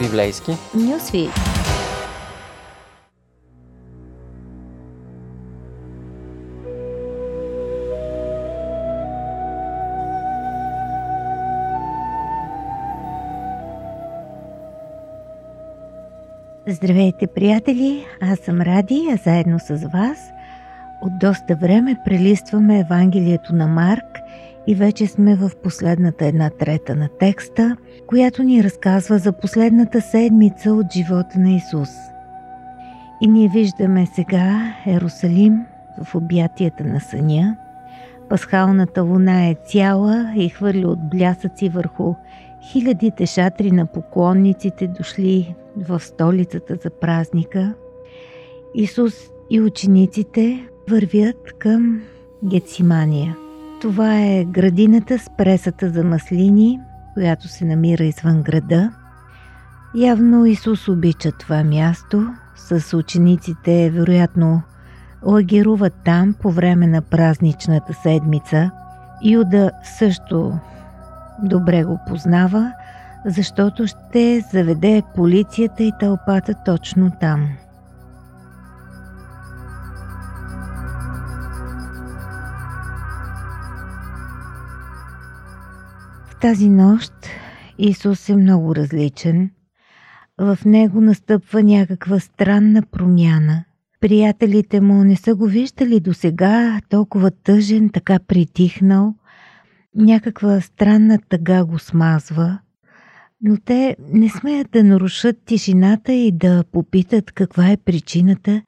Библейски. Нюсвит. Здравейте, приятели! Аз съм Ради, а заедно с вас от доста време прелистваме Евангелието на Марк и вече сме в последната една трета на текста, която ни разказва за последната седмица от живота на Исус. И ние виждаме сега Ерусалим в обятията на съня. Пасхалната луна е цяла и хвърля от блясъци върху хилядите шатри на поклонниците дошли в столицата за празника. Исус и учениците вървят към Гецимания. Това е градината с пресата за маслини, която се намира извън града. Явно Исус обича това място. С учениците, вероятно, лагеруват там по време на празничната седмица. Юда също добре го познава, защото ще заведе полицията и тълпата точно там. Тази нощ Исус е много различен. В него настъпва някаква странна промяна. Приятелите му не са го виждали до сега толкова тъжен, така притихнал. Някаква странна тъга го смазва. Но те не смеят да нарушат тишината и да попитат каква е причината.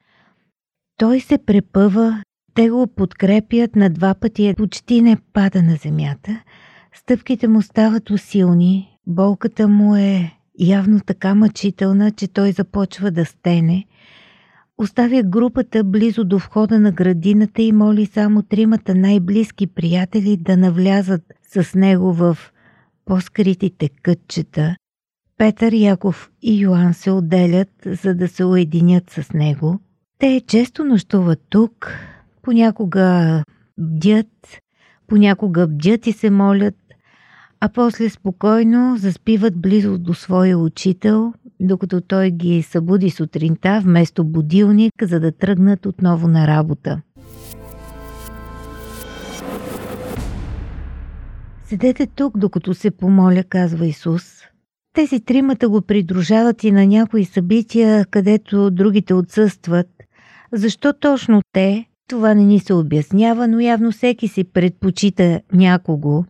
Той се препъва, те го подкрепят на два пъти, почти не пада на земята – Стъпките му стават усилни, болката му е явно така мъчителна, че той започва да стене. Оставя групата близо до входа на градината и моли само тримата най-близки приятели да навлязат с него в по-скритите кътчета. Петър, Яков и Йоан се отделят, за да се уединят с него. Те често нощуват тук, понякога бдят, понякога бдят и се молят, а после спокойно заспиват близо до своя учител, докато той ги събуди сутринта вместо будилник, за да тръгнат отново на работа. Седете тук, докато се помоля, казва Исус. Тези тримата го придружават и на някои събития, където другите отсъстват. Защо точно те? Това не ни се обяснява, но явно всеки си предпочита някого.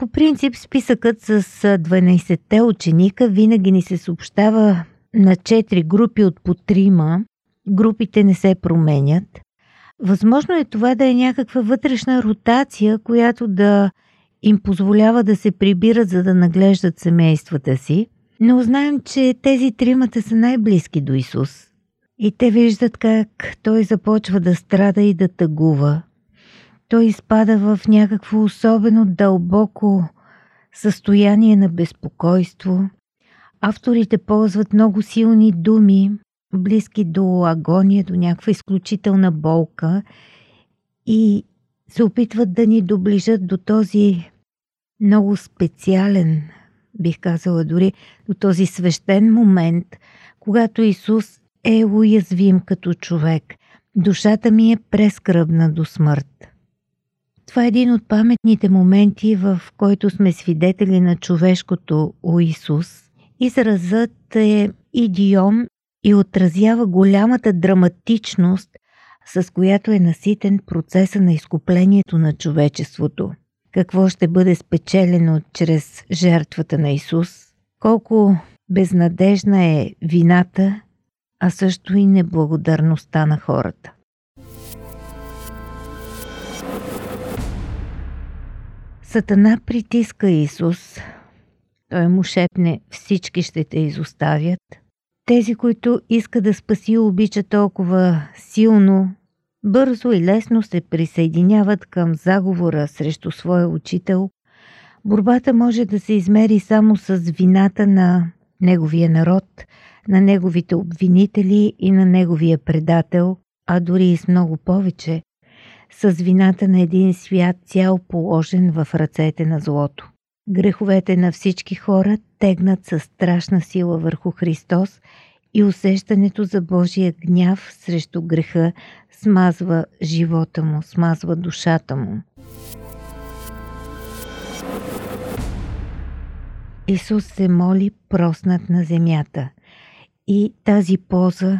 По принцип списъкът с 12-те ученика винаги ни се съобщава на 4 групи от по трима. Групите не се променят. Възможно е това да е някаква вътрешна ротация, която да им позволява да се прибират, за да наглеждат семействата си. Но знаем, че тези тримата са най-близки до Исус. И те виждат как той започва да страда и да тъгува той изпада в някакво особено дълбоко състояние на безпокойство. Авторите ползват много силни думи, близки до агония, до някаква изключителна болка и се опитват да ни доближат до този много специален, бих казала дори, до този свещен момент, когато Исус е уязвим като човек. Душата ми е прескръбна до смърт. Това е един от паметните моменти, в който сме свидетели на човешкото у Исус. Изразът е идиом и отразява голямата драматичност, с която е наситен процеса на изкуплението на човечеството. Какво ще бъде спечелено чрез жертвата на Исус? Колко безнадежна е вината, а също и неблагодарността на хората. Сатана притиска Исус. Той му шепне, всички ще те изоставят. Тези, които иска да спаси, обича толкова силно, бързо и лесно се присъединяват към заговора срещу своя учител. Борбата може да се измери само с вината на неговия народ, на неговите обвинители и на неговия предател, а дори и с много повече с вината на един свят цял положен в ръцете на злото. Греховете на всички хора тегнат със страшна сила върху Христос и усещането за Божия гняв срещу греха смазва живота му, смазва душата му. Исус се моли проснат на земята и тази поза,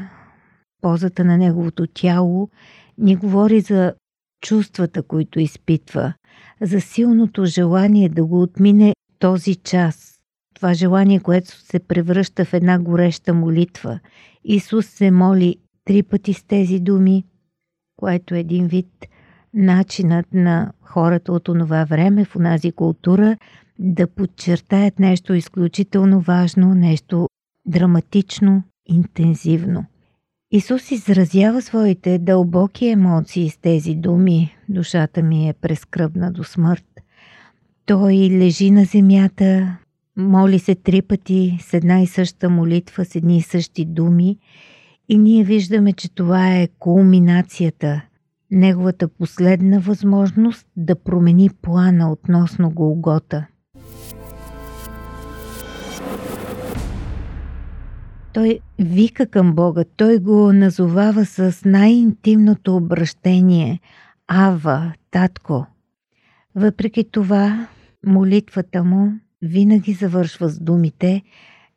позата на Неговото тяло, ни говори за чувствата, които изпитва, за силното желание да го отмине този час. Това желание, което се превръща в една гореща молитва. Исус се моли три пъти с тези думи, което е един вид начинът на хората от онова време в онази култура да подчертаят нещо изключително важно, нещо драматично, интензивно. Исус изразява своите дълбоки емоции с тези думи. Душата ми е прескръбна до смърт. Той лежи на земята, моли се три пъти с една и съща молитва, с едни и същи думи и ние виждаме, че това е кулминацията, неговата последна възможност да промени плана относно Голгота. Той вика към Бога, той го назовава с най-интимното обращение – Ава, Татко. Въпреки това, молитвата му винаги завършва с думите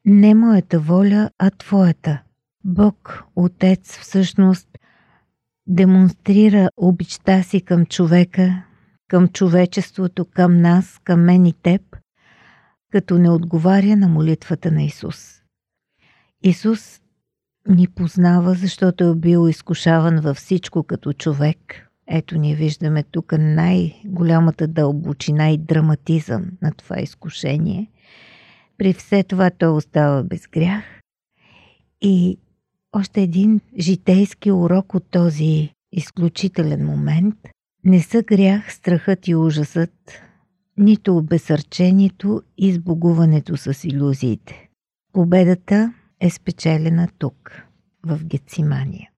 «Не моята воля, а твоята». Бог, Отец, всъщност демонстрира обичта си към човека, към човечеството, към нас, към мен и теб, като не отговаря на молитвата на Исус. Исус ни познава, защото е бил изкушаван във всичко като човек. Ето ние виждаме тук най-голямата дълбочина и драматизъм на това изкушение. При все това той остава без грях. И още един житейски урок от този изключителен момент не са грях, страхът и ужасът, нито обесърчението и сбогуването с иллюзиите. Победата е спечелена тук, в Гецимания.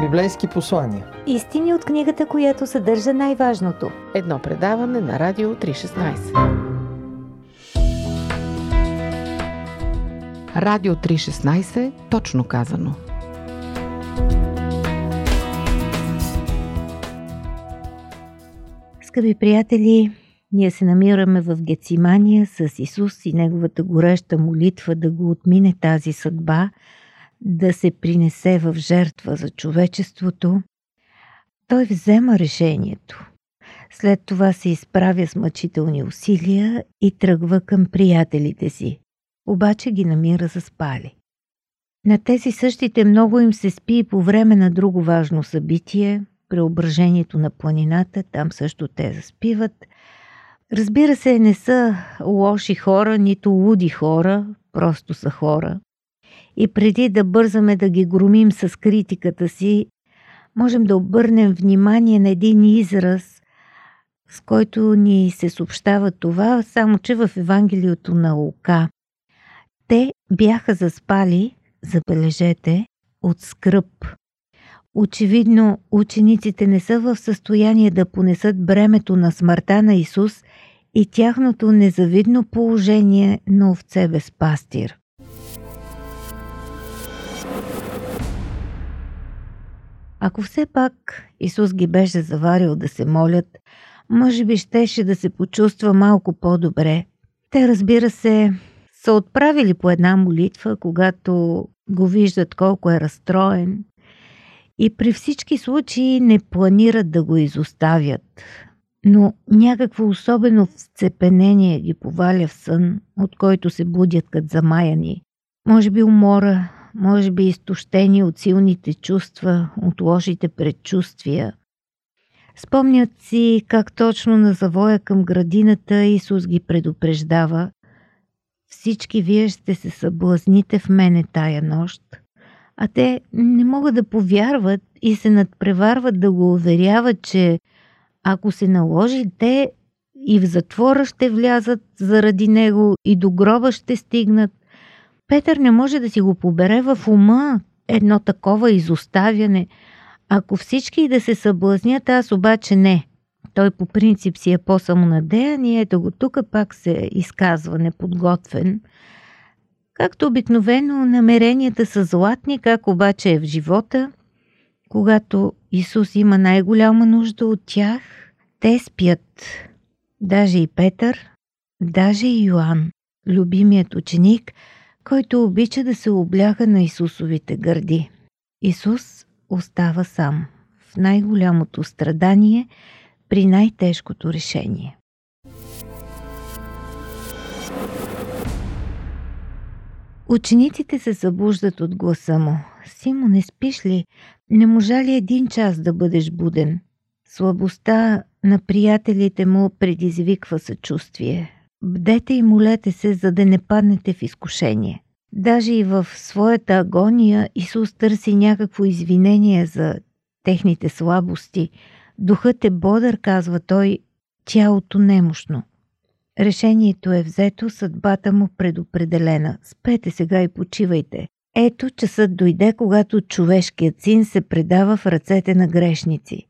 Библейски послания. Истини от книгата, която съдържа най-важното. Едно предаване на Радио 316. Радио 316, точно казано. Скъпи приятели, ние се намираме в Гецимания с Исус и неговата гореща молитва да го отмине тази съдба, да се принесе в жертва за човечеството. Той взема решението. След това се изправя с мъчителни усилия и тръгва към приятелите си. Обаче ги намира за спали. На тези същите много им се спи и по време на друго важно събитие – преображението на планината, там също те заспиват – Разбира се, не са лоши хора, нито луди хора, просто са хора. И преди да бързаме да ги громим с критиката си, можем да обърнем внимание на един израз, с който ни се съобщава това, само че в Евангелието на Лука. Те бяха заспали, забележете, от скръп. Очевидно, учениците не са в състояние да понесат бремето на смъртта на Исус и тяхното незавидно положение на овце без пастир. Ако все пак Исус ги беше заварил да се молят, може би щеше да се почувства малко по-добре. Те, разбира се, са отправили по една молитва, когато го виждат колко е разстроен и при всички случаи не планират да го изоставят но някакво особено вцепенение ги поваля в сън, от който се будят като замаяни. Може би умора, може би изтощени от силните чувства, от лошите предчувствия. Спомнят си как точно на завоя към градината Исус ги предупреждава. Всички вие ще се съблазните в мене тая нощ. А те не могат да повярват и се надпреварват да го уверяват, че ако се наложи, те и в затвора ще влязат заради него и до гроба ще стигнат. Петър не може да си го побере в ума едно такова изоставяне. Ако всички да се съблазнят, аз обаче не. Той по принцип си е по-самонадеян и ето го тук пак се изказва неподготвен. Както обикновено, намеренията са златни, как обаче е в живота. Когато Исус има най-голяма нужда от тях, те спят. Даже и Петър, даже и Йоанн, любимият ученик, който обича да се обляга на Исусовите гърди. Исус остава сам в най-голямото страдание при най-тежкото решение. Учениците се събуждат от гласа му. Симо, не спиш ли? Не можа ли един час да бъдеш буден? Слабостта на приятелите му предизвиква съчувствие. Бдете и молете се, за да не паднете в изкушение. Даже и в своята агония Исус търси някакво извинение за техните слабости. Духът е бодър, казва той, тялото немощно. Решението е взето, съдбата му предопределена. Спете сега и почивайте. Ето часът дойде, когато човешкият син се предава в ръцете на грешници.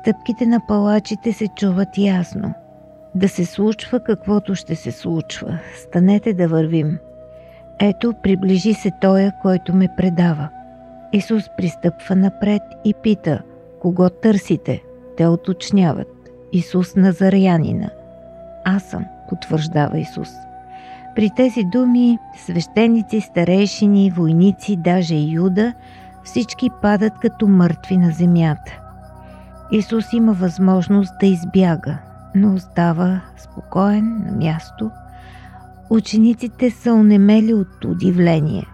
Стъпките на палачите се чуват ясно. Да се случва каквото ще се случва. Станете да вървим. Ето, приближи се тоя, който ме предава. Исус пристъпва напред и пита, кого търсите? Те уточняват. Исус Назарянина. Аз съм, потвърждава Исус. При тези думи свещеници, старейшини, войници, даже и Юда, всички падат като мъртви на земята. Исус има възможност да избяга, но остава спокоен на място. Учениците са онемели от удивление.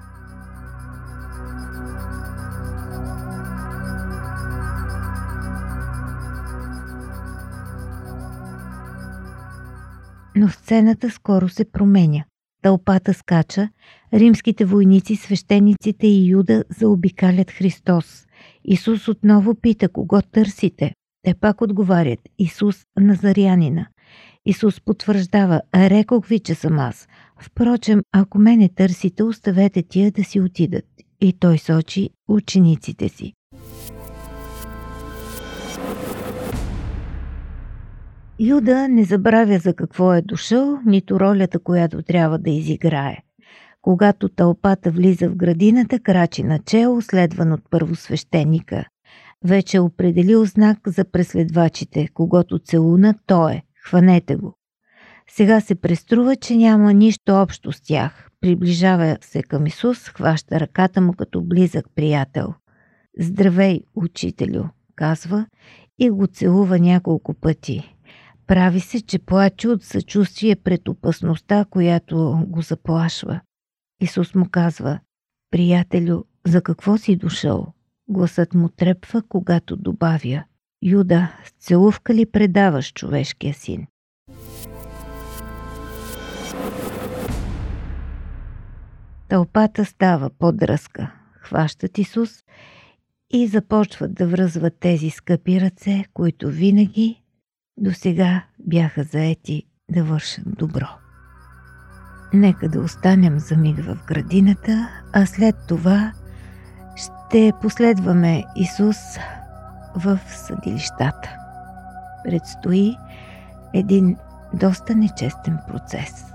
Но сцената скоро се променя. Тълпата скача, римските войници, свещениците и Юда заобикалят Христос. Исус отново пита кого търсите. Те пак отговарят Исус Назарянина. Исус потвърждава, рекох ви, че съм аз. Впрочем, ако мене търсите, оставете тия да си отидат. И той сочи учениците си. Юда не забравя за какво е дошъл, нито ролята, която трябва да изиграе. Когато тълпата влиза в градината, крачи начело, следван от първосвещеника. Вече е определил знак за преследвачите, когато целуна, то е. Хванете го. Сега се преструва, че няма нищо общо с тях. Приближава се към Исус, хваща ръката му като близък приятел. Здравей, учителю, казва и го целува няколко пъти. Прави се, че плаче от съчувствие пред опасността, която го заплашва. Исус му казва, приятелю, за какво си дошъл? Гласът му трепва, когато добавя, Юда, с целувка ли предаваш човешкия син? Тълпата става по-дръска. Хващат Исус и започват да връзват тези скъпи ръце, които винаги до сега бяха заети да вършат добро. Нека да останем за миг в градината, а след това ще последваме Исус в съдилищата. Предстои един доста нечестен процес.